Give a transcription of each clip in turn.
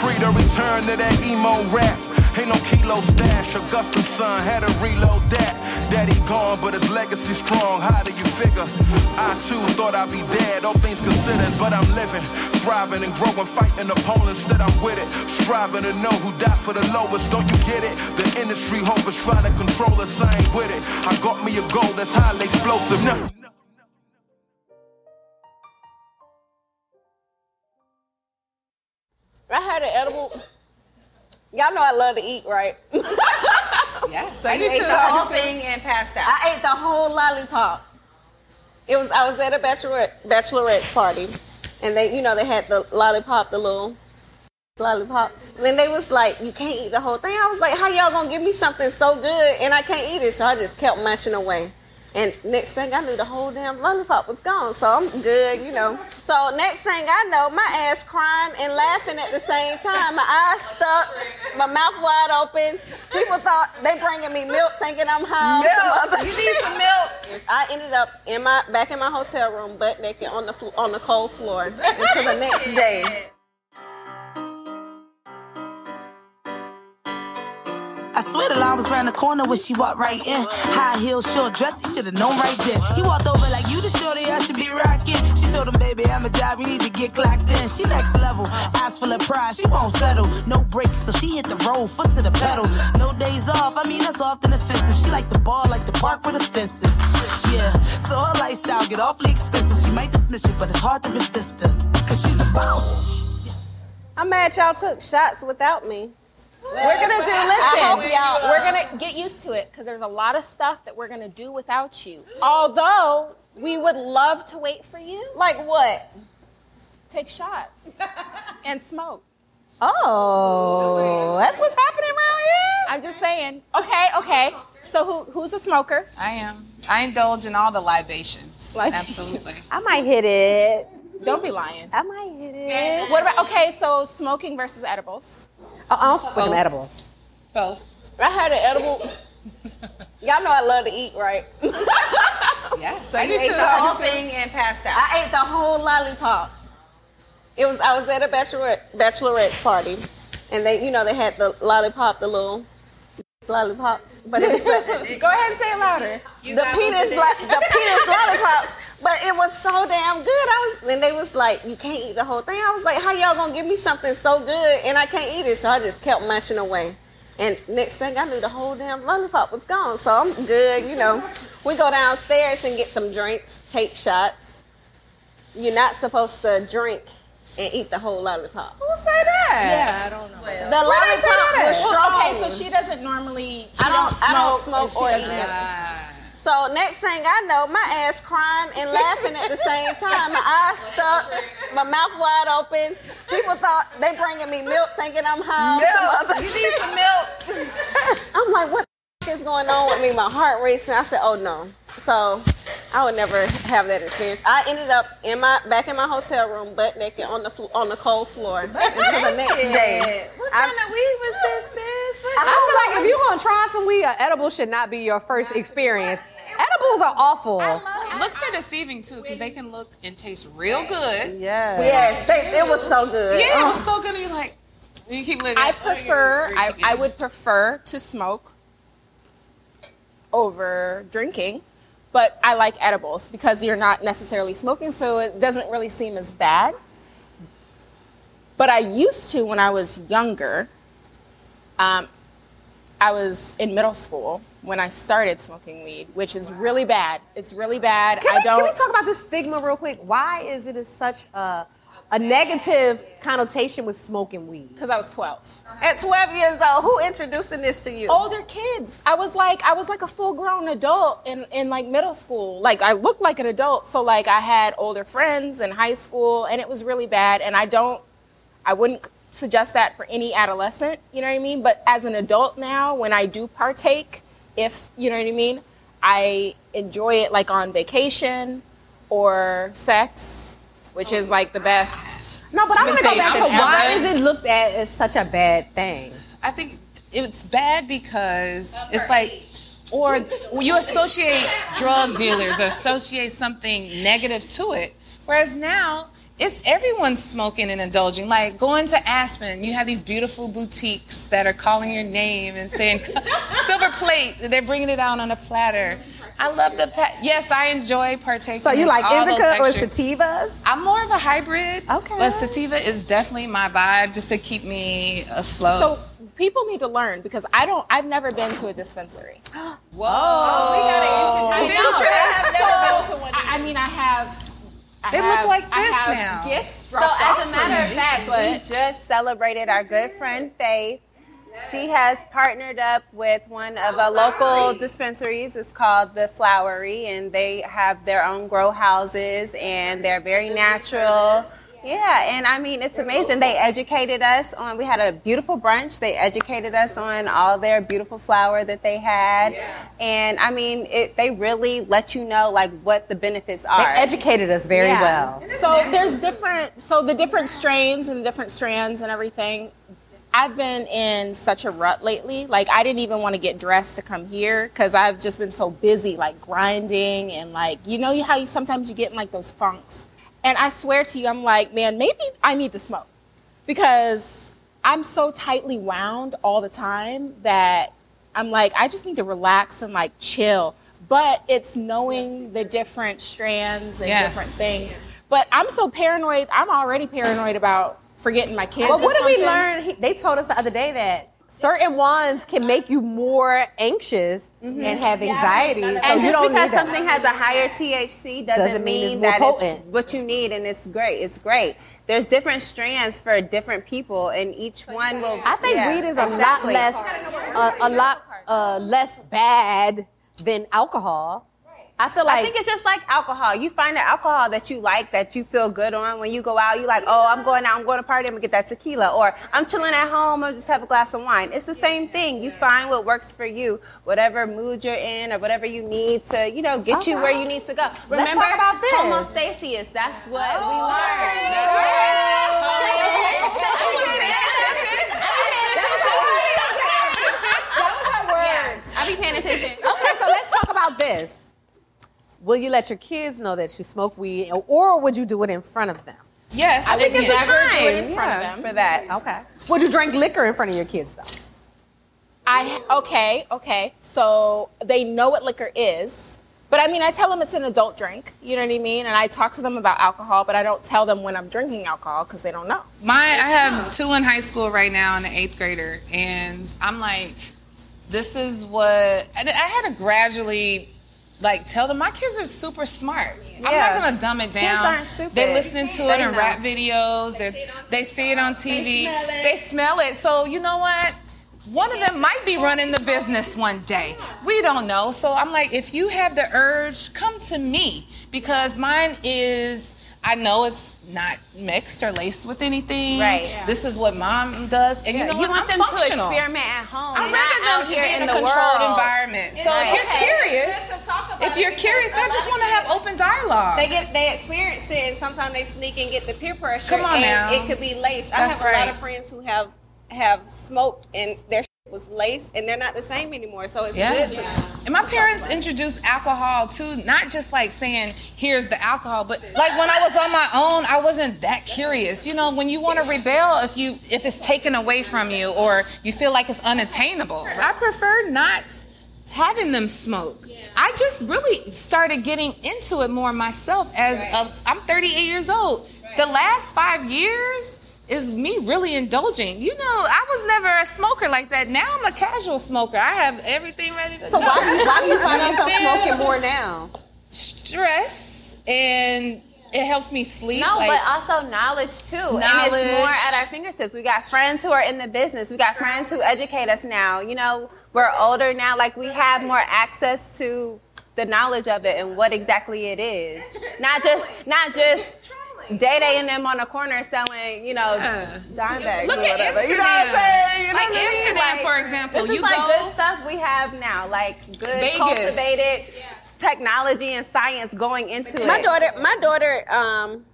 Free to return to that emo rap. Ain't no kilo stash. Augusta's son had to reload that. Daddy gone, but his legacy strong. How do you figure? I too thought I'd be dead, all things considered, but I'm living, thriving and growing, fighting opponents that I'm with it. Striving to know who died for the lowest, don't you get it? The industry hope is trying to control us, I ain't with it. I got me a goal that's highly explosive. Now, I had an edible. Y'all know I love to eat, right? Yeah, So I ate the whole thing and passed out. I ate the whole lollipop. It was I was at a bachelorette bachelorette party, and they you know they had the lollipop, the little lollipops. Then they was like, you can't eat the whole thing. I was like, how y'all gonna give me something so good and I can't eat it? So I just kept munching away. And next thing I knew, the whole damn lollipop was gone. So I'm good, you know. So next thing I know, my ass crying and laughing at the same time. My eyes stuck, my mouth wide open. People thought they bringing me milk, thinking I'm high. Milk. You need some milk. I ended up in my back in my hotel room, butt naked on the flo- on the cold floor until the next day. Swear the line was round the corner when she walked right in. High heels, short dress, he should have known right then. He walked over like you the shorty I should be rocking. She told him, baby, I'm a job, you need to get clocked in. She next level, eyes full of pride, she won't settle. No brakes, so she hit the road, foot to the pedal. No days off, I mean that's often offensive. She like the ball, like the park with the fences. Yeah, so her lifestyle get awfully expensive. She might dismiss it, but it's hard to resist her. Cause she's a boss. I'm mad y'all took shots without me. We're gonna do. I hope Listen, y'all- we're gonna get used to it because there's a lot of stuff that we're gonna do without you. Although we would love to wait for you. Like what? Take shots and smoke. Oh, that's what's happening around here. I'm just saying. Okay, okay. So who who's a smoker? I am. I indulge in all the libations. Libations. Absolutely. I might hit it. Don't be lying. I might hit it. What about okay? So smoking versus edibles. Uh-uh, oh, I don't fuck with them edibles. Both. I had an edible. Y'all know I love to eat, right? Yeah. So I you ate too. the whole thing and passed out. I ate the whole lollipop. It was I was at a bachelorette bachelorette party, and they you know they had the lollipop, the little lollipops, but it was the, Go ahead and say it louder. the penis lo- the penis lollipops. But it was so damn good. I was and they was like, you can't eat the whole thing. I was like, how y'all gonna give me something so good and I can't eat it? So I just kept munching away. And next thing I knew, the whole damn lollipop was gone. So I'm good, you know. We go downstairs and get some drinks, take shots. You're not supposed to drink and eat the whole lollipop. Who say that? Yeah, I don't know. The lollipop was strong. Well, okay, so she doesn't normally. She I don't, smoke. I don't smoke and or doesn't- eat. So next thing I know, my ass crying and laughing at the same time. My eyes stuck, my mouth wide open. People thought they bringing me milk, thinking I'm high. on some other You shit. need some milk. I'm like, what the is going on with me? My heart racing. I said, oh no. So I would never have that experience. I ended up in my back in my hotel room, butt naked on the flo- on the cold floor until the next day. What I'm- kind of weed was this, sis? What- I feel like if you're gonna try some weed, an edible should not be your first experience. Edibles are awful. Looks are deceiving too, because they can look and taste real good. Yeah. Yes, they, it was so good. Yeah, it Oh. was so good. And you're like, you keep looking. I prefer. I, I would prefer to smoke over drinking, but I like edibles because you're not necessarily smoking, so it doesn't really seem as bad. But I used to when I was younger. Um, I was in middle school when I started smoking weed, which is really bad. It's really bad. Can, I we, don't. can we talk about this stigma real quick? Why is it such a, a negative connotation with smoking weed? Because I was 12. At 12 years old, who introducing this to you? Older kids. I was like, I was like a full grown adult in, in like middle school. Like I looked like an adult. So like I had older friends in high school and it was really bad. And I don't, I wouldn't suggest that for any adolescent, you know what I mean? But as an adult now, when I do partake, if, you know what I mean, I enjoy it like on vacation or sex, which is like the best. No, but I want to go back to I'm why seven. is it looked at as such a bad thing? I think it's bad because it's like, or you associate drug dealers or associate something negative to it. Whereas now, it's everyone smoking and indulging. Like going to Aspen, you have these beautiful boutiques that are calling your name and saying silver plate. They're bringing it out on a platter. I love the pa- yes, I enjoy partaking. So you like all indica or extra- sativas? I'm more of a hybrid. Okay. But sativa is definitely my vibe, just to keep me afloat. So people need to learn because I don't, I've never been to a dispensary. Whoa. Oh, I Field know. trip. So, I, I mean, I have. I They look have- like I this have now. Gifts So dropped as a matter of fact, but we just celebrated our good friend Faith. She has partnered up with one of the local dispensaries. It's called the Flowery, and they have their own grow houses, and they're very natural. Yeah, and I mean it's amazing. They educated us on. We had a beautiful brunch. They educated us on all their beautiful flower that they had, and I mean it, they really let you know like what the benefits are. They educated us very Yeah. well. So there's different, so the different strains and different strands and everything. I've been in such a rut lately. Like I didn't even want to get dressed to come here because I've just been so busy, like grinding and like you know how you sometimes you get in like those funks. And I swear to you, I'm like, man, maybe I need to smoke because I'm so tightly wound all the time that I'm like, I just need to relax and like chill. But it's knowing the different strands and Yes. different things. But I'm so paranoid. I'm already paranoid about forgetting my kids. But or what did we learn? He- They told us the other day that certain ones can make you more anxious and have anxiety. so and you just don't because something has a higher THC doesn't, Doesn't mean mean, it's that potent. it's what you need, and it's great. It's great. There's different strands for different people, and each one will. I think yeah, weed is a exactly. lot less, uh, a lot uh, less bad than alcohol. I feel like I think it's just like alcohol. You find the alcohol that you like, that you feel good on. When you go out, you like, oh, I'm going out, I'm going to party, I'm gonna get that tequila, or I'm chilling at home, I'll just have a glass of wine. It's the same thing. You find what works for you, whatever mood you're in, or whatever you need to, you know, get you where you need to go. Remember about this. homostasis. That's what we oh, learned. I be paying attention. okay. So let's talk about this. Will you let your kids know that you smoke weed, or- or would you do it in front of them? Yes, I think it's yes. never do it in front yeah, of them. for that. Okay. Would you drink liquor in front of your kids though? I okay, okay. So they know what liquor is. But I mean, I tell them it's an adult drink. You know what I mean? And I talk to them about alcohol, but I don't tell them when I'm drinking alcohol because they don't know. My, I have two in high school right now and an eighth grader, and I'm like, this is what. And I had to gradually, like, tell them my kids are super smart. I'm not gonna dumb it down. aren't stupid. They're listening to They it in know. rap videos. They they see it on TV. They smell it. So you know what? One of them might be running the business one day. We don't know. So I'm like, if you have the urge, come to me because mine is. I know it's not mixed or laced with anything. Right. Yeah. This is what mom does, and you know you what? want I'm them functional. to experiment at home. I'd not out rather them here be in a the controlled world. environment. So if you're curious, if you're curious, I just want to have open dialogue. They get they experience it, and sometimes they sneak and get the peer pressure. Come on and now. It could be laced. That's I have a lot of friends who have have smoked and their shit was laced, and they're not the same anymore. So it's Yeah. good to. And my parents introduced alcohol too, not just like saying, here's the alcohol, but like when I was on my own, I wasn't that curious. You know, when you want to rebel, if you if it's taken away from you or you feel like it's unattainable. I prefer not having them smoke. I just really started getting into it more myself as a, I'm 38 years old. The last five years, is me really indulging. You know, I was never a smoker like that. Now I'm a casual smoker. I have everything ready to So go. why why do you find yourself smoking more now? Stress and it helps me sleep. No, like- but also knowledge too. And Knowledge. it's more at our fingertips. We got friends who are in the business. We got friends who educate us now. You know, we're older now. Like we have more access to the knowledge of it and what exactly it is. Not just not just Day Day and them on the corner selling, you know, dime bags. Look or at whatever. Amsterdam. You know what I'm saying? You know Like what I mean? Amsterdam, for example, This is you like go- good stuff we have now, like good Vegas. cultivated technology and science going into it. My daughter, my daughter, um,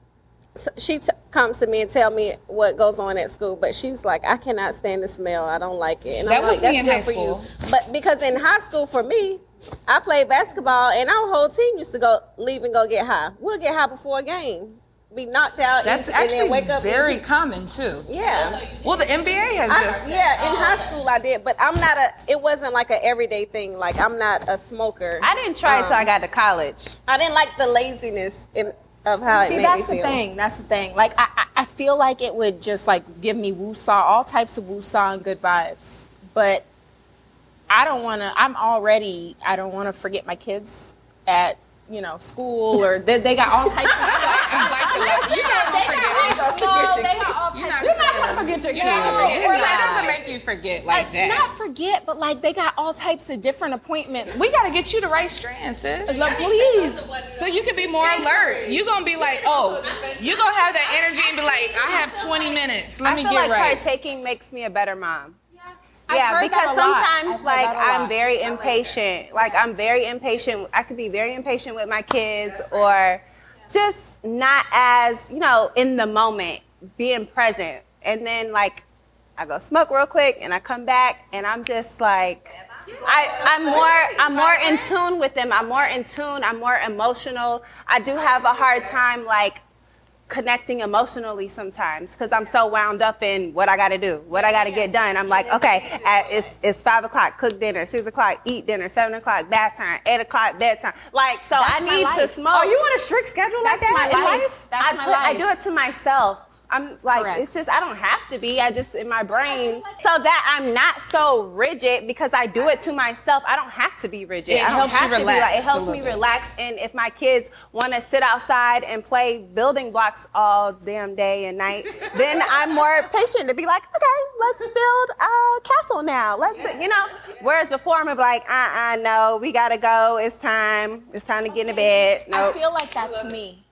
she t- comes to me and tell me what goes on at school, but she's like, I cannot stand the smell. I don't like it. And That I'm was like, me That's in good high for you. But because in high school, for me, I played basketball, and our whole team used to go leave and go get high. We'll get high before a game, be knocked out, That's and, and actually then wake up. very and, common too. yeah. Well, the NBA has I- just yeah, in high oh. school I did, but I'm not a. It wasn't like an everyday thing. Like I'm not a smoker. I didn't try it till I um, got to college. I didn't like the laziness in, of how it See, made that's me the feel. thing. That's the thing. Like, I, I, I feel like it would just like give me woosah, all types of woosah and good vibes. But I don't want to. I'm already. I don't want to forget my kids at you know school or they, they got all types of stuff. I like the love. You're not gonna forget it. You're not gonna forget your You're not gonna forget. It's like- That doesn't make you forget like, like that. not forget, but like they got all types of different appointments. we gotta get you the right strand, sis. Like, please. So you can be more alert. You're gonna be like, oh, you're gonna have that energy and be like, I have 20 minutes. Let I me feel get like right. partaking makes me a better mom. Yeah, because sometimes like I'm very impatient. Like I'm very impatient. I could be very impatient with my kids or just not as, you know, in the moment, being present. And then like I go smoke real quick and I come back and I'm just like I, I'm more I'm more in tune with them. I'm more in tune. I'm more emotional. I do have a hard time like connecting emotionally sometimes because I'm so wound up in what I got to do, what I got to get done. I'm like, okay, at, it's it's five o'clock, cook dinner, six o'clock, eat dinner, seven o'clock, bath time, eight o'clock, bedtime. Like, so That's I need to smoke. Oh, you want a strict schedule like That's that my in life. life? That's I my put, I do it to myself. I'm like, Correct. it's just I don't have to be. I just in my brain, so that I'm not so rigid because I do it to myself. I don't have to be rigid. It I don't helps you have to be like- relax it helps me bit. relax. And if my kids want to sit outside and play building blocks all damn day and night, then I'm more patient to be like, okay, let's build a castle now. Let's, you know. Whereas before I'm like, uh, uh no, we gotta go. It's time. It's time to get in bed. I feel like that's me.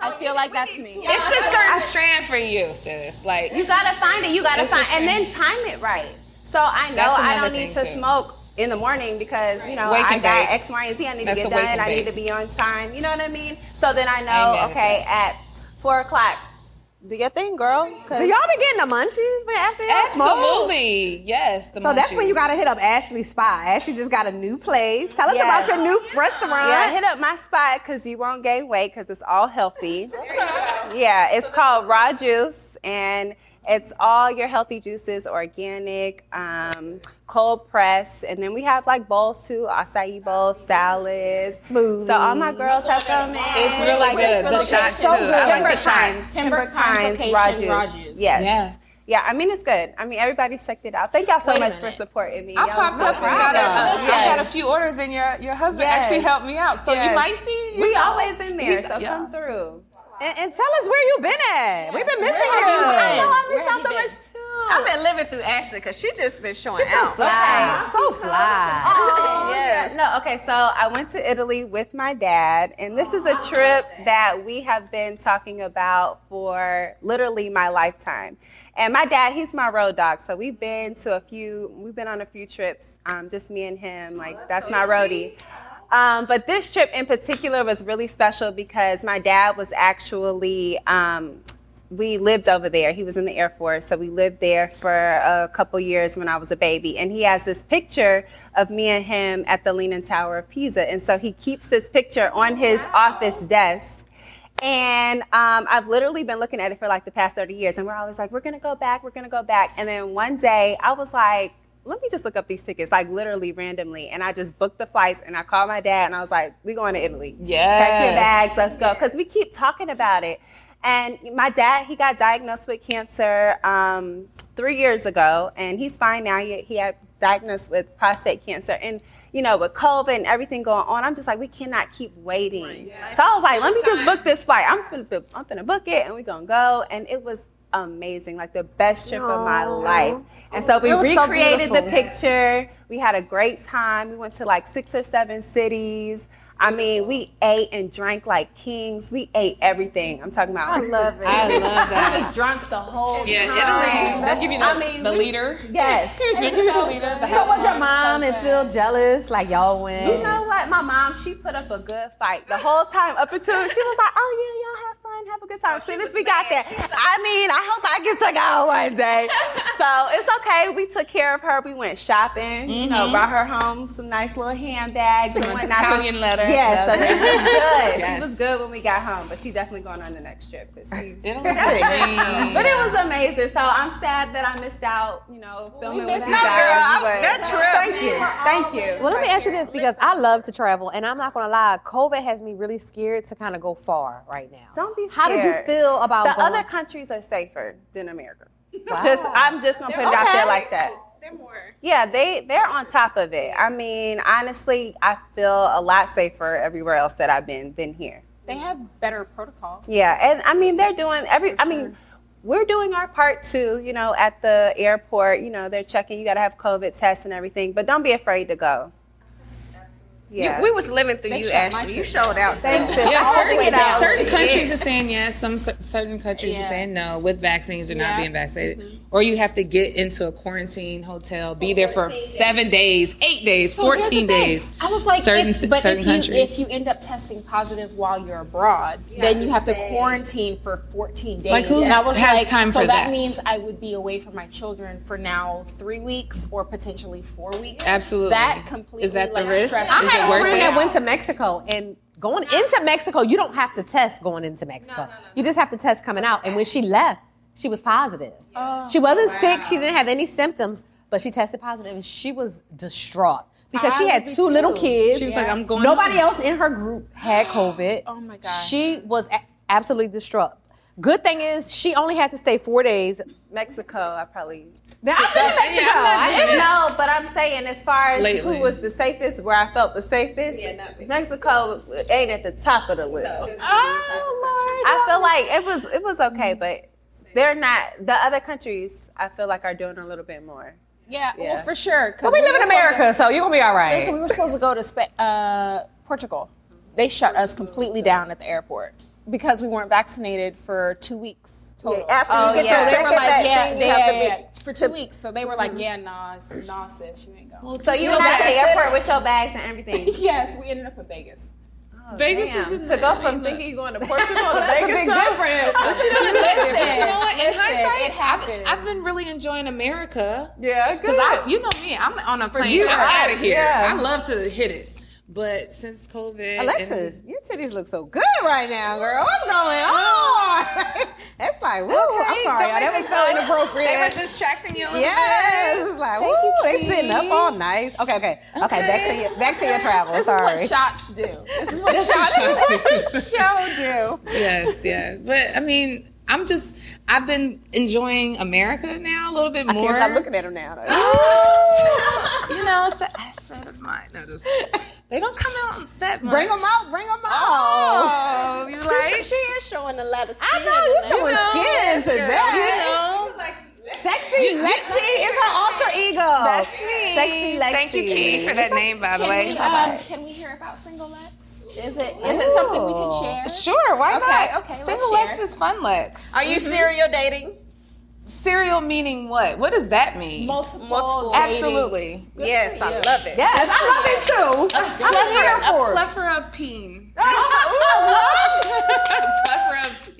I feel like that's me. it's a certain strand for you, sis. Like You gotta find it. You gotta It's a find, and then time it right. So I know I don't need to too. smoke in the morning because you know Wake I got bake. X, Y, and Z. I need That's to get done. I need to be on time. You know what I mean? So then I know, to okay, at four o'clock, do your thing, girl. Do y'all be getting the munchies but after y'all smoke? Absolutely, yes. The So that's when you gotta hit up Ashley Spot. Ashley just got a new place. Tell us Yes. about your new restaurant. Yeah, hit up my spot because you won't gain weight because it's all healthy. Yeah, it's called Raw Juice and it's all your healthy juices, organic, um, cold press, and then we have like bowls too, acai bowls, salads, Smoothies. So all my girls have come in. It's really Like, good. The shots, good. too. I like the Pembroke shots. Pines, Pembroke Pines raw juice. Yes. Yeah. Yeah, I mean it's good. I mean everybody's checked it out. Thank y'all so Wait much for supporting me. I Y'all popped up and got a, problem. a, I got a few orders, and your your husband Yes. actually helped me out. So you might see. You We know, always in there, we- so yeah. come through. And, and tell us where you've been at. We've been missing Where you. have I know I Where miss have y'all so been? much too. I've been living through Ashley because she just been showing out. Fly. So fly. Oh, yeah. No, okay, so I went to Italy with my dad, and this is a trip that we have been talking about for literally my lifetime. And my dad, he's my road dog, so we've been to a few, we've been on a few trips, um, just me and him. Like, that's my roadie. Um, but this trip in particular was really special because my dad was actually, um, we lived over there. He was in the Air Force, so we lived there for a couple years when I was a baby. And he has this picture of me and him at the Leaning Tower of Pisa. And so he keeps this picture on his office desk. And um, I've literally been looking at it for like the past 30 years. And we're always like, we're going to go back, we're going to go back. And then one day I was like, let me just look up these tickets, like literally randomly. And I just booked the flights and I called my dad and I was like, we going to Italy. Yeah. Pack your bags, let's go. Because we keep talking about it. And my dad, he got diagnosed with cancer um, three years ago, and he's fine now. He, he had diagnosed with prostate cancer. And, you know, with COVID and everything going on, I'm just like, we cannot keep waiting. So I was like, let me just book this flight. I'm gonna, I'm gonna book it, and we're gonna go. And it was amazing, like the best trip of my life. And so we was so recreated the picture. We had a great time. We went to like six or seven cities. I mean, we ate and drank like kings. We ate everything. I'm talking about. I love it. I love We that. was drunk the whole Yeah, time. Italy. They'll give you the, I mean, the we- leader. Yes. So was your mom and Phil jealous? Like y'all went? You know what? My mom, she put up a good fight the whole time up until she was like, "Oh yeah, y'all have fun, have a good time." Oh, as soon as we got there, I mean, I hope I get to go one day. so it's okay. We took care of her. We went shopping. You know, mm-hmm. brought her home some nice little handbags Some and whatnot. Italian she- letter. Yeah, so she was good. Yes. She was good when we got home, but she's definitely going on the next trip because she's. It was a dream. But it was amazing. So I'm sad that I missed out. You know, filming with missed you out, guys. girl. I- but- that trip. Thank you. Thank you. Well, let me ask you this because I love to travel, and I'm not gonna lie, COVID has me really scared to kind of go far right now. Don't be scared. How did you feel about The going? other countries are safer than America. Wow. Just I'm just gonna put it out there like that. They're more. Yeah, they they're on top of it. I mean, honestly, I feel a lot safer everywhere else that I've been than here. They have better protocol. Yeah, and I mean they're doing every. I mean, we're doing our part too. You know, at the airport, you know, they're checking. You got to have COVID tests and everything, but don't be afraid to go. Yeah, You, we was living through you, Ashley. You showed out. Thanks. Yeah, certain, the way down. certain countries Yeah. are saying yes. Some certain countries are saying no with vaccines or not being vaccinated. Mm-hmm. Or you have to get into a quarantine hotel, be there for seven days, eight days, So fourteen days. I was like, certain if, but certain if you, countries. if you end up testing positive while you're abroad, then you have to quarantine for 14 days. Like, who's- and I was has like, time so for that, So that? means I would be away from my children for now three weeks or potentially four weeks. Absolutely. That completely Is that the like, risk? Stressed I it had out. a worth it? that went to Mexico, and going into Mexico, you don't have to test going into Mexico. You just have to test coming out. And when she left, she was positive. Oh, she wasn't sick. She didn't have any symptoms, but she tested positive, and she was distraught because she had would be two little kids. She was like, "I'm going Nobody home." else in her group had COVID. Oh my gosh. She was a- absolutely distraught. Good thing is she only had to stay four days. Mexico, I probably. Now I've been to Mexico. Yeah, I'm not I doing didn't know. No, but I'm saying as far as Lately. who was the safest, where I felt the safest, yeah, Mexico ain't at the top of the list. Oh my I feel like it was it was okay, but they're not. The other countries, I feel like, are doing a little bit more. Yeah, Yeah. well, for sure. 'cause But we live in supposed to- America, so you're gonna be all right. Listen, we were supposed to go to Spa- uh, Portugal. They shut us completely down at the airport because we weren't vaccinated for two weeks total. after Oh, you get yeah. your So second were like, yeah, vaccine, they, you have to be. yeah, for two weeks. So they were like, mm-hmm. yeah, nah, s- nah, sis, you ain't going. So you go went out to the airport with your bags and everything. yes, we ended up in Vegas. Oh, Vegas Damn. is in to the- go I mean, from look. thinking you're going to Portugal to That's a Vegas. big though? difference. But you know, what? Listen, but you know what? In listen, hindsight, it happened. I've, I've been really enjoying America. Yeah, Because I, you know me, I'm on a plane. you, I'm right. out of here. Yeah. I love to hit it. But since COVID, Alexis, and- your titties look so good right now, girl. What's going on? That's like, woo. I'm sorry, y'all. That was so inappropriate. they were distracting you a little Yes, it's like, woo, you, they sitting up all nice. Okay, okay, okay. Back to your back to your travel. This Sorry. is what shots do. This is what shots, shots show do. yes, yeah. But I mean, I'm just I've been enjoying America now a little bit I more. can't stop looking at him now. Oh, you know, it's the asset of mine. No, just, they don't come out that much. Bring them out. Bring them out. Oh, you She, like? she is showing a lot of skin. I know you in there. showing skin today. know. Sexy You- you- Lexi is her alter ego. That's me. Sexy Lexi. Thank you, Key, for that name, by the way. we, um, can we hear about Single Lex? Is it is it something we can share? Sure, why Okay, not? okay, let's Single Lex share. is fun Lex. Are you serial dating? Serial meaning what? What does that mean? Multiple. Multiple. dating. Absolutely. Yes, I love it. Yes, I love it too. I'm here A for it. plethora of peen. What? A plethora of peen.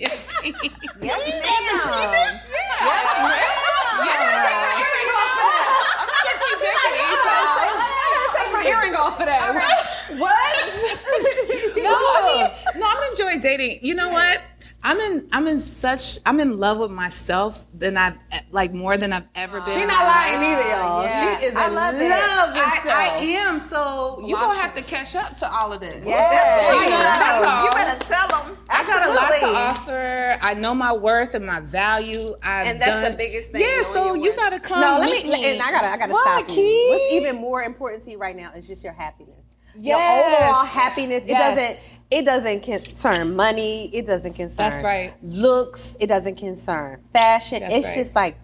I'm strictly Take my earring off of that. No, I mean, no, I'm enjoying dating. You know what? I'm in. I'm in such. I'm in love with myself than I've like more than I've ever been. She's not lying life. either, y'all. Yeah. She is I in love love it. with I. I am. So you gonna have to catch up to all of this. Yeah. You know, that's all. You better tell them. I got a lot to offer. I know my worth and my value. I've And that's done, the biggest thing, Yeah, so you worth. gotta come. No, let meet me, me. and I gotta, I gotta What, stop you. Keith? What's even more important to you right now is just your happiness. Your overall happiness. It doesn't, it doesn't concern money. It doesn't concern. That's right. Looks. It doesn't concern fashion. That's it's right. just like,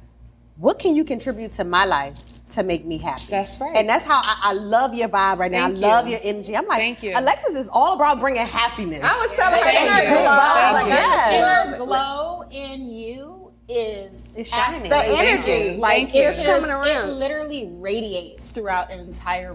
what can you contribute to my life to make me happy? That's right. And that's how I, I love your vibe right now. Thank I love you. your energy. I'm like, Thank you. Alexis is all about bringing happiness. I was telling her Thank in her you. good vibe. Like, Thank I you. just Your love glow in you is It's shining. The energy. Like Thank you. It's just- coming around. It literally radiates throughout an entire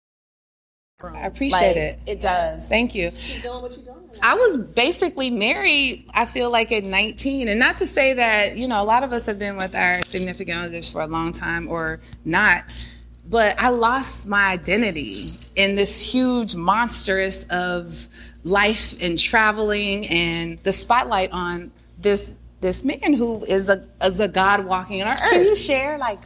I appreciate Like, it. It does. Thank you. Keep doing what you're doing. I was basically married, I feel like at 19. And not to say that, you know, a lot of us have been with our significant others for a long time or not, but I lost my identity in this huge monstrous of life and traveling and the spotlight on this this man who is a is a God walking on our Can you earth. share like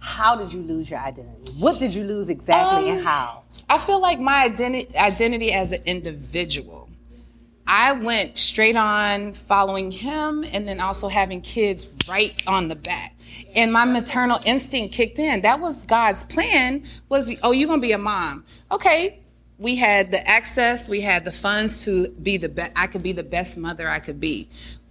how did you lose your identity? What did you lose exactly and Um, how? I feel like my identity identity as an individual. I went straight on following him and then also having kids right on the back. And my maternal instinct kicked in. That was God's plan was oh you're going to be a mom. Okay. We had the access, we had the funds to be the best I could be the best mother I could be.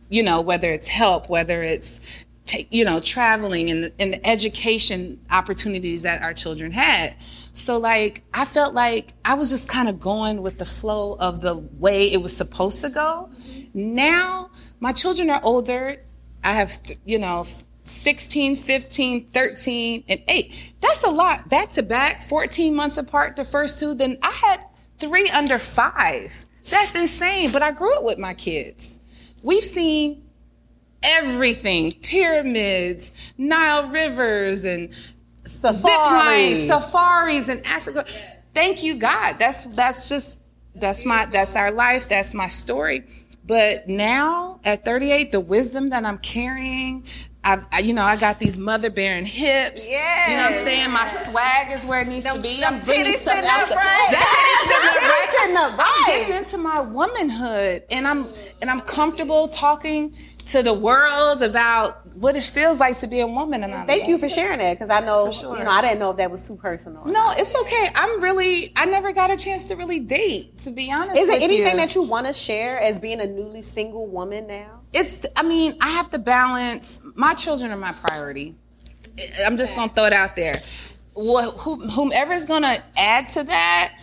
You know, whether it's help, whether it's take, you know, traveling and the, and the education opportunities that our children had. So like, I felt like I was just kind of going with the flow of the way it was supposed to go. Now my children are older. I have, you know, 16, 15, 13, and 8. That's a lot. Back to back, 14 months apart, the first two. Then I had three under five. That's insane. But I grew up with my kids. We've seen everything pyramids, Nile rivers, and zip lines, Safaris. safaris in Africa. Thank you, God. That's that's just that's my that's our life. That's my story. But now at 38, the wisdom that I'm carrying, I've, I, you know, I got these mother bearing hips. Yes. You know what I'm saying? My swag is where it needs to be. I'm bringing stuff out the, right. the titties sitting up right. I'm getting into my womanhood and I'm and I'm comfortable talking to the world about what it feels like to be a woman and I'm Thank you for sharing that because I know sure. you know I didn't know if that was too personal. No, it's okay. I'm really I never got a chance to really date, to be honest Is there anything you. that you want to share as being a newly single woman now? it's I mean, I have to balance my children are my priority. I'm just gonna throw it out there. Wh- who- Whomever's gonna add to that,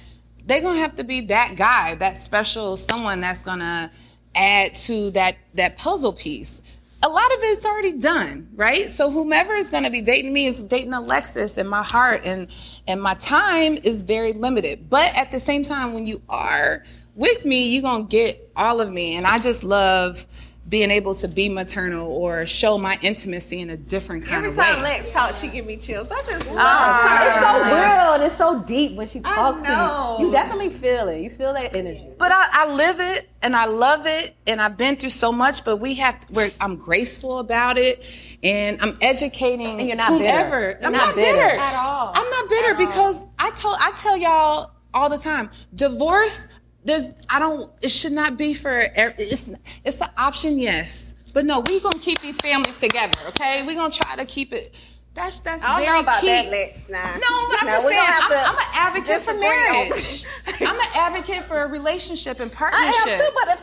they're gonna have to be that guy, that special someone that's gonna add to that that puzzle piece. A lot of it's already done, right? So whomever is gonna be dating me is dating Alexis and my heart and and my time is very limited. But at the same time, when you are with me, you're gonna get all of me. And I just love being able to be maternal or show my intimacy in a different kind Every of way. Every time Lex talks, she give me chills. I just love her. it's so real and it's so deep when she I talks know. to you. You definitely feel it. You feel that energy. But I, I live it and I love it and I've been through so much. But we have we're, I'm graceful about it and I'm educating And you're not bitter. You're I'm not not, bitter. bitter. At all. I'm not bitter because I told I tell y'all all the time. Divorce. There's I don't. It should not be for. er- It's it's an option. Yes. But no, we gonna keep these families together, okay? we're gonna try to keep it. That's that's I don't very know about key. that, Lex. Nah. No, but I'm just saying, I'm, I'm an advocate for marriage. I'm an advocate for a relationship and partnership I am too, but if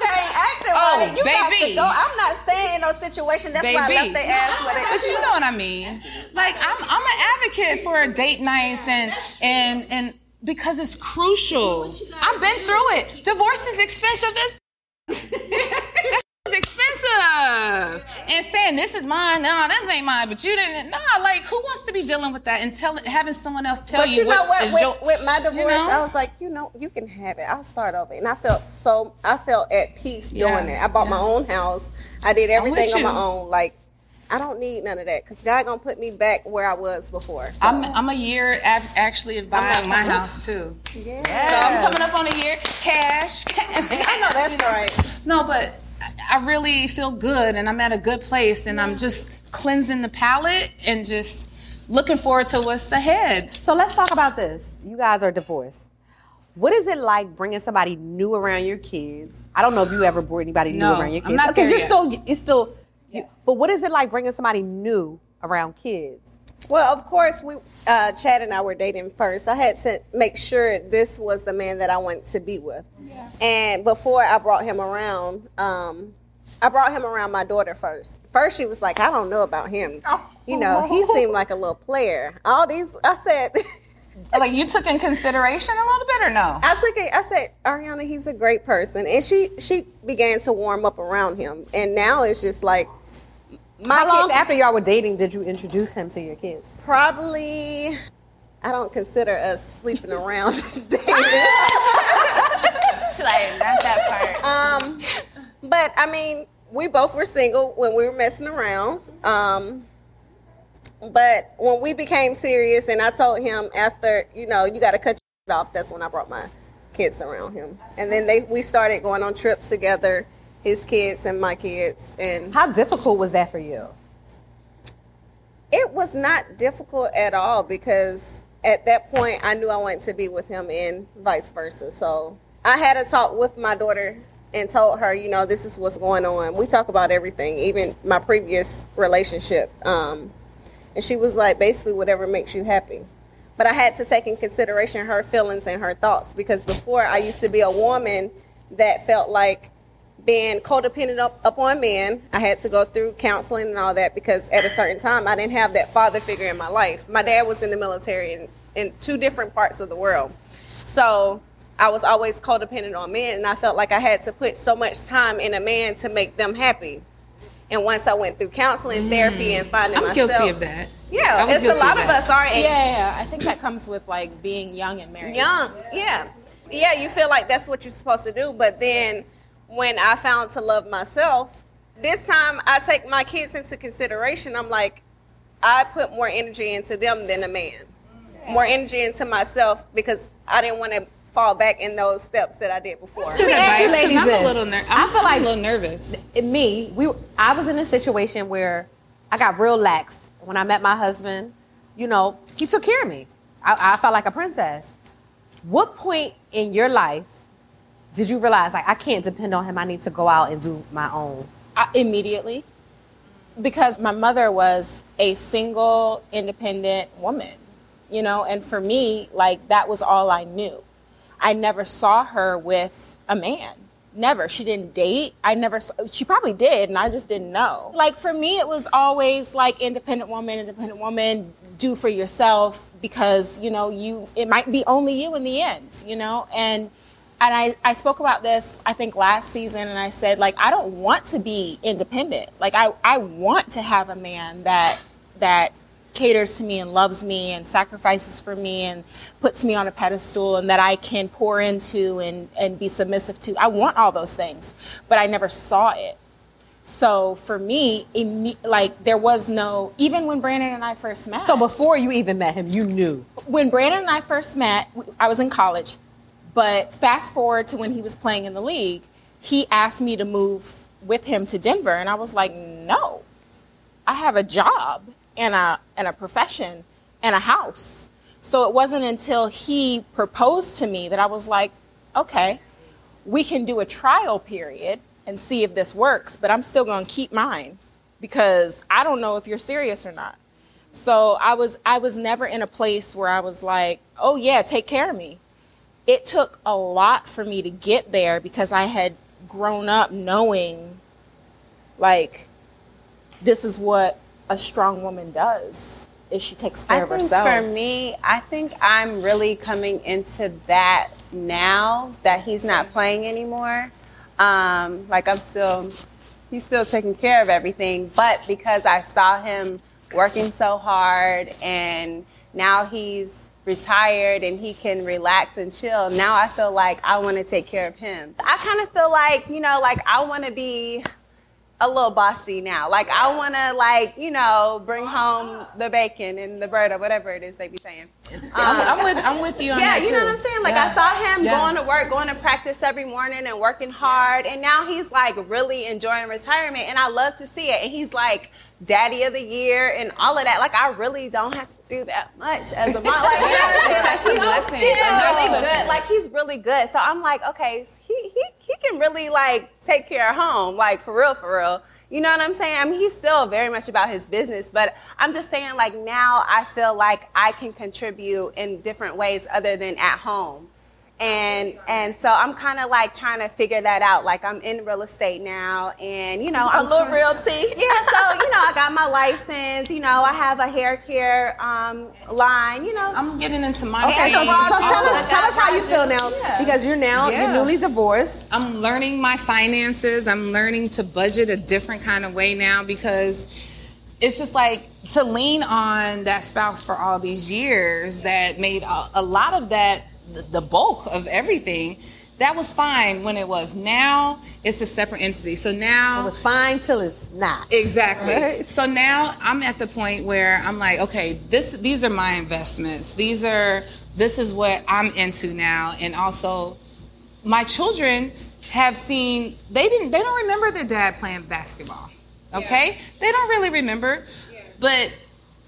ain't acting Oh, right, you got to go. I'm not staying in no situation. That's why I left their ass with it. But you know what I mean. Like I'm, I'm an advocate for date nights and and and because it's crucial. I've been through it. Divorce is expensive as. That's expensive. And saying this is mine, no, this ain't mine. But you didn't. Nah, like who wants to be dealing with that and telling having someone else tell you? But you know what? With, your- with my divorce, know? I was like, you know, you can have it. I'll start over, and I felt so. I felt at peace Yeah, doing it. I bought my own house. I did everything on my own. Like, I don't need none of that because God gonna put me back where I was before. So. I'm, I'm a year ab- actually of buying my house too. yeah. So I'm coming up on a year. Cash, cash. I know that's right. No, but I- I really feel good and I'm at a good place and I'm just cleansing the palate and just looking forward to what's ahead. So let's talk about this. You guys are divorced. What is it like bringing somebody new around your kids? I don't know if you ever brought anybody new No, around your kids. I'm not because there you're yet. still, it's still. You- but what is it like bringing somebody new around kids? Well, of course, we uh, Chad and I were dating first. I had to make sure this was the man that I wanted to be with. And before I brought him around, um, I brought him around my daughter first. First, she was like, "I don't know about him. You know, he seemed like a little player." All these, I said. Like you took in consideration a little bit or no? I took it. I said, Ariana, he's a great person, and she she began to warm up around him, and now it's just like my How long kid- after y'all were dating did you introduce him to your kids? Probably, I don't consider us sleeping around dating. She like, not that part. Um, but I mean, we both were single when we were messing around. Um, but when we became serious, and I told him after, you know, you got to cut your off. That's when I brought my kids around him, and then they we started going on trips together, his kids and my kids, and How difficult was that for you? it was not difficult at all because at that point I knew I wanted to be with him and vice versa. So I had a talk with my daughter and told her, you know, this is what's going on. We talk about everything, even my previous relationship. Um, and she was like, basically, whatever makes you happy. But I had to take in consideration her feelings and her thoughts because before I used to be a woman that felt like being codependent up, upon men. I had to go through counseling and all that because at a certain time I didn't have that father figure in my life. My dad was in the military in, in two different parts of the world. So I was always codependent on men and I felt like I had to put so much time in a man to make them happy. And once I went through counseling, mm. therapy, and finding I'm myself, guilty of that. Yeah, I was it's a lot of of us are. Yeah, and- yeah, I think that comes with like being young and married. Young, yeah. Yeah, you feel like that's what you're supposed to do. But then when I found to love myself, this time I take my kids into consideration. I'm like, I put more energy into them than a man. More energy into myself because I didn't want to fall back in those steps that I did before. Good ask you ladies I'm a little ner- I I'm feel like- a little nervous. in me, we I was in a situation where I got real laxed when I met my husband. You know, he took care of me. I, I felt like a princess. What point in your life did you realize like I can't depend on him? I need to go out and do my own. I, immediately because my mother was a single independent woman you know and for me like that was all i knew i never saw her with a man Never. She didn't date. I never. She probably did, and I just didn't know. Like for me, it was always like independent woman, independent woman. Do for yourself because you know you. It might be only you in the end, you know. And and I, I spoke about this I think last season, and I said like I don't want to be independent. Like I I want to have a man that that caters to me and loves me and sacrifices for me and puts me on a pedestal and that I can pour into and, and be submissive to. I want all those things, but I never saw it. So for me, like there was no, even when Brandon and I first met. So before you even met him, you knew. When Brandon and I first met, I was in college, but fast forward to when he was playing in the league, he asked me to move with him to Denver. And I was like, no, I have a job and a and a profession and a house. So it wasn't until he proposed to me that I was like, okay, we can do a trial period and see if this works, but I'm still going to keep mine because I don't know if you're serious or not. So I was I was never in a place where I was like, "Oh yeah, take care of me." It took a lot for me to get there because I had grown up knowing like this is what a strong woman does is she takes care I of herself. For me, I think I'm really coming into that now that he's not playing anymore. Um, like I'm still, he's still taking care of everything, but because I saw him working so hard and now he's retired and he can relax and chill. Now I feel like I want to take care of him. I kind of feel like, you know, like I want to be a little bossy now. Like I want to like you know bring home the bacon and the bread or whatever it is they be saying. Um, I'm, I'm, with I'm with you on yeah, that you know too. what I'm saying. Like Yeah. I saw him Yeah. going to work, going to practice every morning, and working hard, and now he's like really enjoying retirement, and I love to see it. And he's like daddy of the year and all of that. Like I really don't have to do that much as a mom. Like It's- that's a you know, blessing. he's A nice really good. Like he's really good. So I'm like, okay, he he he can really like take care of home, like for real, for real. You know what I'm saying? I mean, he's still very much about his business, but I'm just saying, like, now I feel like I can contribute in different ways other than at home. And and so I'm kind of like trying to figure that out. Like I'm in real estate now, and you know, I'm a little trying- realty. Yeah, so you know, I got my license. You know, I have a hair care um, line. You know, I'm getting into my Okay, so, so tell us, tell us how you feel now Yeah. because you're now Yeah. you're newly divorced. I'm learning my finances. I'm learning to budget a different kind of way now because it's just like to lean on that spouse for all these years that made a, a lot of that the, the bulk of everything. That was fine when it was. Now it's a separate entity. So now It was fine till it's not. Exactly. Right? So now I'm at the point where I'm like, okay, this these are my investments. These are this is what I'm into now, and also my children have seen they didn't they don't remember their dad playing basketball. Okay, they don't really remember, but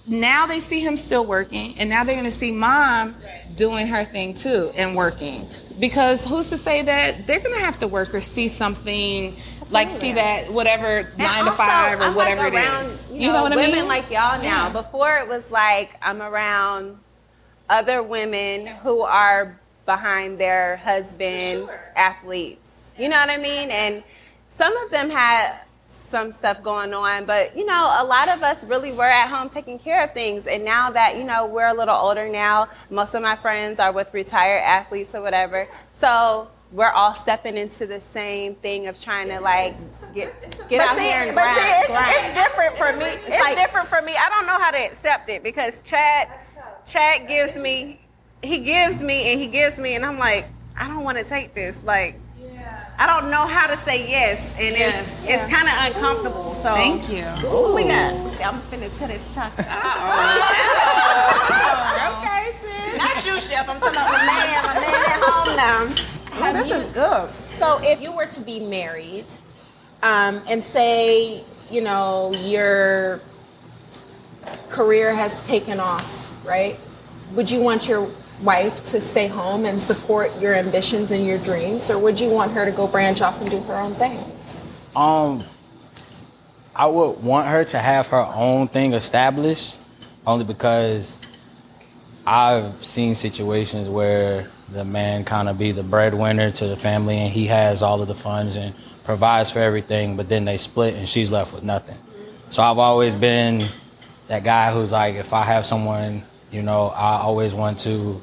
now they see him still working, and now they're gonna see mom doing her thing too and working. Because who's to say that they're gonna have to work or see something like see that whatever And nine to five or I'm, whatever like, around, is. You know, what I women mean? like y'all now. Yeah. Before it was like I'm around other women who are behind their husband athletes. You know what I mean? And some of them had some stuff going on, but you know, a lot of us really were at home taking care of things. And now that, you know, we're a little older now, most of my friends are with retired athletes or whatever. So we're all stepping into the same thing of trying to like get get but out see, here and but grind. see, it's, grind. it's different for me. It's, like- different for me. I don't know how to accept it because Chad, Chad gives me, he gives me and he gives me, and I'm like, I don't want to take this. Like, I don't know how to say yes, and Yes. it's it's kind of uncomfortable. So Thank you. What we got? I'm finna tell this chocolate. okay, sis. Not you, chef. I'm talking about my man. My man at home now. This is good. So if you were to be married, um, and say, you know, your career has taken off, right? Would you want your wife to stay home and support your ambitions and your dreams, or would you want her to go branch off and do her own thing? Um, I would want her to have her own thing established, only because I've seen situations where the man kind of be the breadwinner to the family, and he has all of the funds and provides for everything. But then they split, and she's left with nothing. So I've always been that guy who's like, if I have someone, you know, I always want to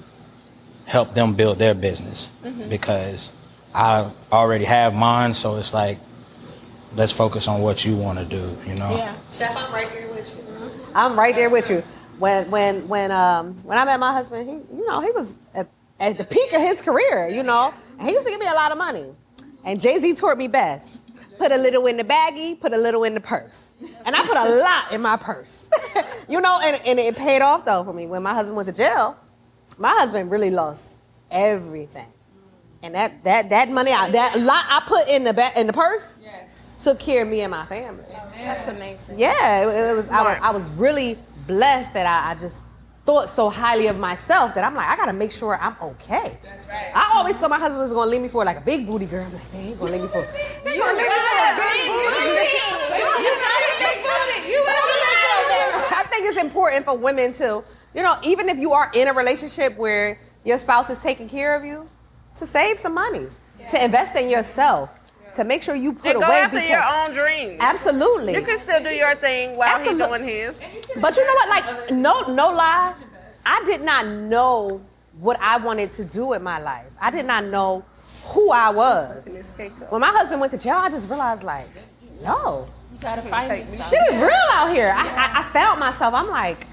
help them build their business Mhm. because I already have mine. So it's like, let's focus on what you want to do, you know? Yeah, chef, I'm right there with you. I'm right there with you. When when when um when I met my husband, he you know he was at, at the peak of his career, you know, and he used to give me a lot of money. And Jay Z taught me best: put a little in the baggie, put a little in the purse. And I put a lot in my purse, you know, and, and it paid off though for me. When my husband went to jail, my husband really lost everything, and that that that money, I, that lot I put in the ba- in the purse, took care of me and my family. That's amazing. Yeah, it, it was. I was, I was really blessed that I, I just thought so highly of myself that I'm like, I gotta make sure I'm okay. That's right. I always thought my husband was gonna leave me for like a big booty girl. I'm like, dang, he gonna leave me for. He gonna leave me for a big booty. I think it's important for women to, you know, even if you are in a relationship where your spouse is taking care of you, to save some money, to invest in yourself, to make sure you put And go away. after your own dreams. Absolutely. You can still do your thing while he's doing his. But you know what? Like, no, no lie. I did not know what I wanted to do in my life. I did not know who I was. When my husband went to jail, I just realized, like, yo, You gotta find yourself. shit is real out here. I, I, I found myself. I'm like,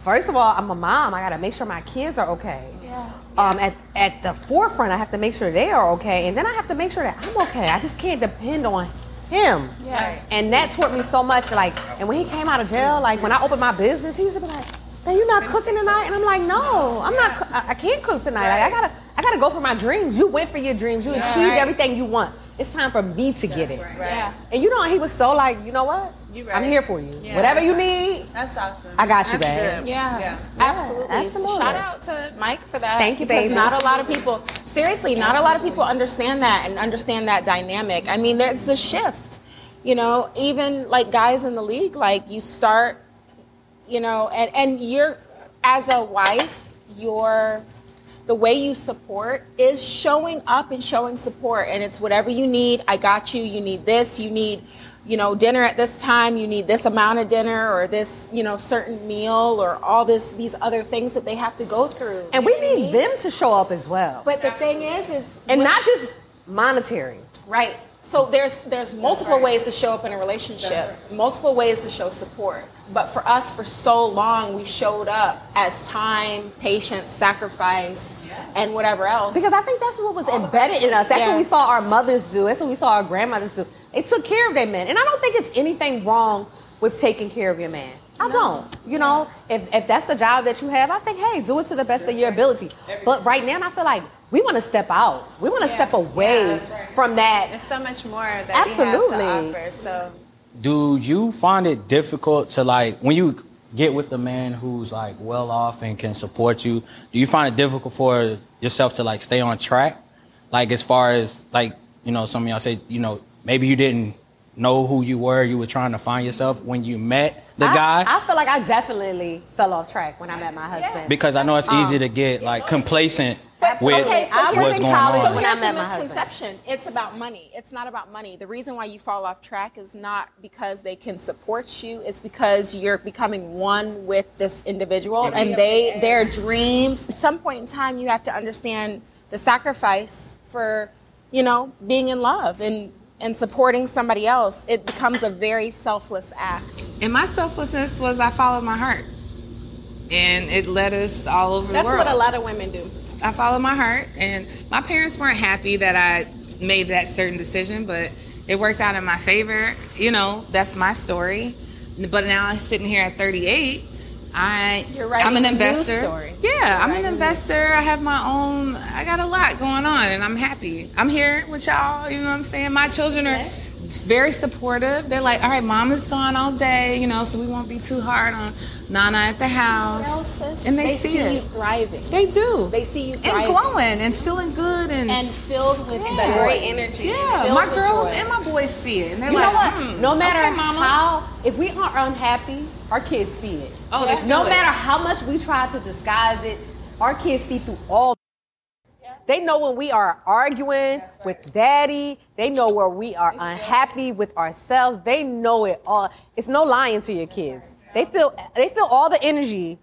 first of all, I'm a mom. I gotta make sure my kids are okay. Yeah. Um, at, at the forefront, I have to make sure they are okay, and then I have to make sure that I'm okay. I just can't depend on him. Yeah. And that taught me so much. Like, and when he came out of jail, like when I opened my business, he used to be like, "Hey, you not cooking tonight?" And I'm like, "No, I'm not. I, I can't cook tonight. Like, I gotta, I gotta go for my dreams. You went for your dreams. You Yeah. achieved Right. everything you want. It's time for me to get it." Yeah. And you know, he was so like, you know what? You I'm here for you. Yeah. Whatever you need, That's awesome. I got you, That's babe. good. Yeah, Yeah, absolutely. So absolutely. shout out to Mike for that. Thank you, because baby. not a lot of people, seriously, not a lot of people understand that and understand that dynamic. I mean, there's a shift. You know, even like guys in the league, like you start, you know, and and you're as a wife, your the way you support is showing up and showing support and it's whatever you need. I got you. You need this. You need you know dinner at this time. You need this amount of dinner or this you know certain meal or all this these other things that they have to go through. And we need them to show up as well. but the thing is is and when- not just monetary. Right. So there's there's multiple ways to show up in a relationship, That's multiple ways to show support. But for us, for so long, we showed up as time, patience, sacrifice, and whatever else. Because I think that's what was embedded in us. That's Yeah. what we saw our mothers do. That's what we saw our grandmothers do. They took care of their men. And I don't think it's anything wrong with taking care of your man. I don't. You know, if, if that's the job that you have, I think, hey, do it to the best of your ability. But right now, I feel like we want to step out. We want to Yeah. step away Yeah, right. from that. There's so much more that Absolutely. we have to offer. So Do you find it difficult to like when you get with a man who's like well off and can support you? Do you find it difficult for yourself to like stay on track? Like as far as like you know, some of y'all say you know maybe you didn't know who you were. You were trying to find yourself when you met the I- guy. I feel like I definitely fell off track when I met my husband. because I know it's easy to get like complacent with okay, so I here's what's the- going on. So when I here's the met my husband. misconception. It's about money. It's not about money. The reason why you fall off track is not because they can support you. It's because you're becoming one with this individual and they their dreams. At some point in time, you have to understand the sacrifice for, you know, being in love and and supporting somebody else. It becomes a very selfless act. And my selflessness was I followed my heart. And it led us all over That's the world. That's what a lot of women do. I followed my heart, and my parents weren't happy that I made that certain decision, but it worked out in my favor. You know, that's my story. But now I'm sitting here at 38. I You're I'm an investor. Yeah, I'm an writing a new investor. I have my own. I got a lot going on, and I'm happy. I'm here with y'all. You know what I'm saying? My children are very supportive. They're like, all right, mama's gone all day, you know, so we won't be too hard on Nana at the house. Well, sis, and they, they see, see it. you thriving. They do. They see you and glowing and feeling good and and filled with Yeah. joy. great energy. yeah. My girls joy. and my boys see it, and they're You like, know what? "Hmm, no matter okay, mama. how, if we are unhappy, our kids see it. Oh, they no it. matter how much we try to disguise it, our kids see through all. They know when we are arguing with daddy. They know where we are unhappy with ourselves. They know it all. It's no lying to your kids. They feel they feel all the energy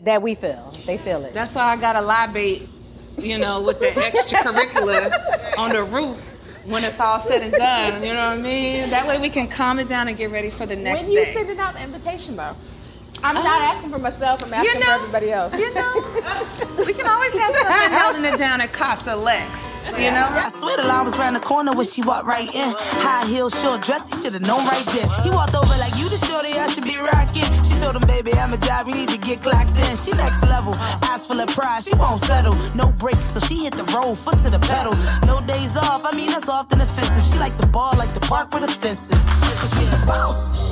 that we feel. They feel it. That's why I got a lie bait, you know, with the extracurricular on the roof when it's all said and done. You know what I mean? That way we can calm it down and get ready for the next when you day. sending out the invitation though? I'm Uh, not asking for myself. I'm asking you know, for everybody else. You know, we can always have something holding it down at Casa Lex. You know? I swear the line was round the corner when she walked right in. High heel, short dress, he should have known right then. He walked over like you the shorty I should be rocking. She told him, baby, I'm a job, you need to get clocked in. She next level, eyes full of pride, she won't settle. No brakes, so she hit the road, foot to the pedal. No days off, I mean that's often offensive. She like the ball, like the park with the fences. Cause she's a boss.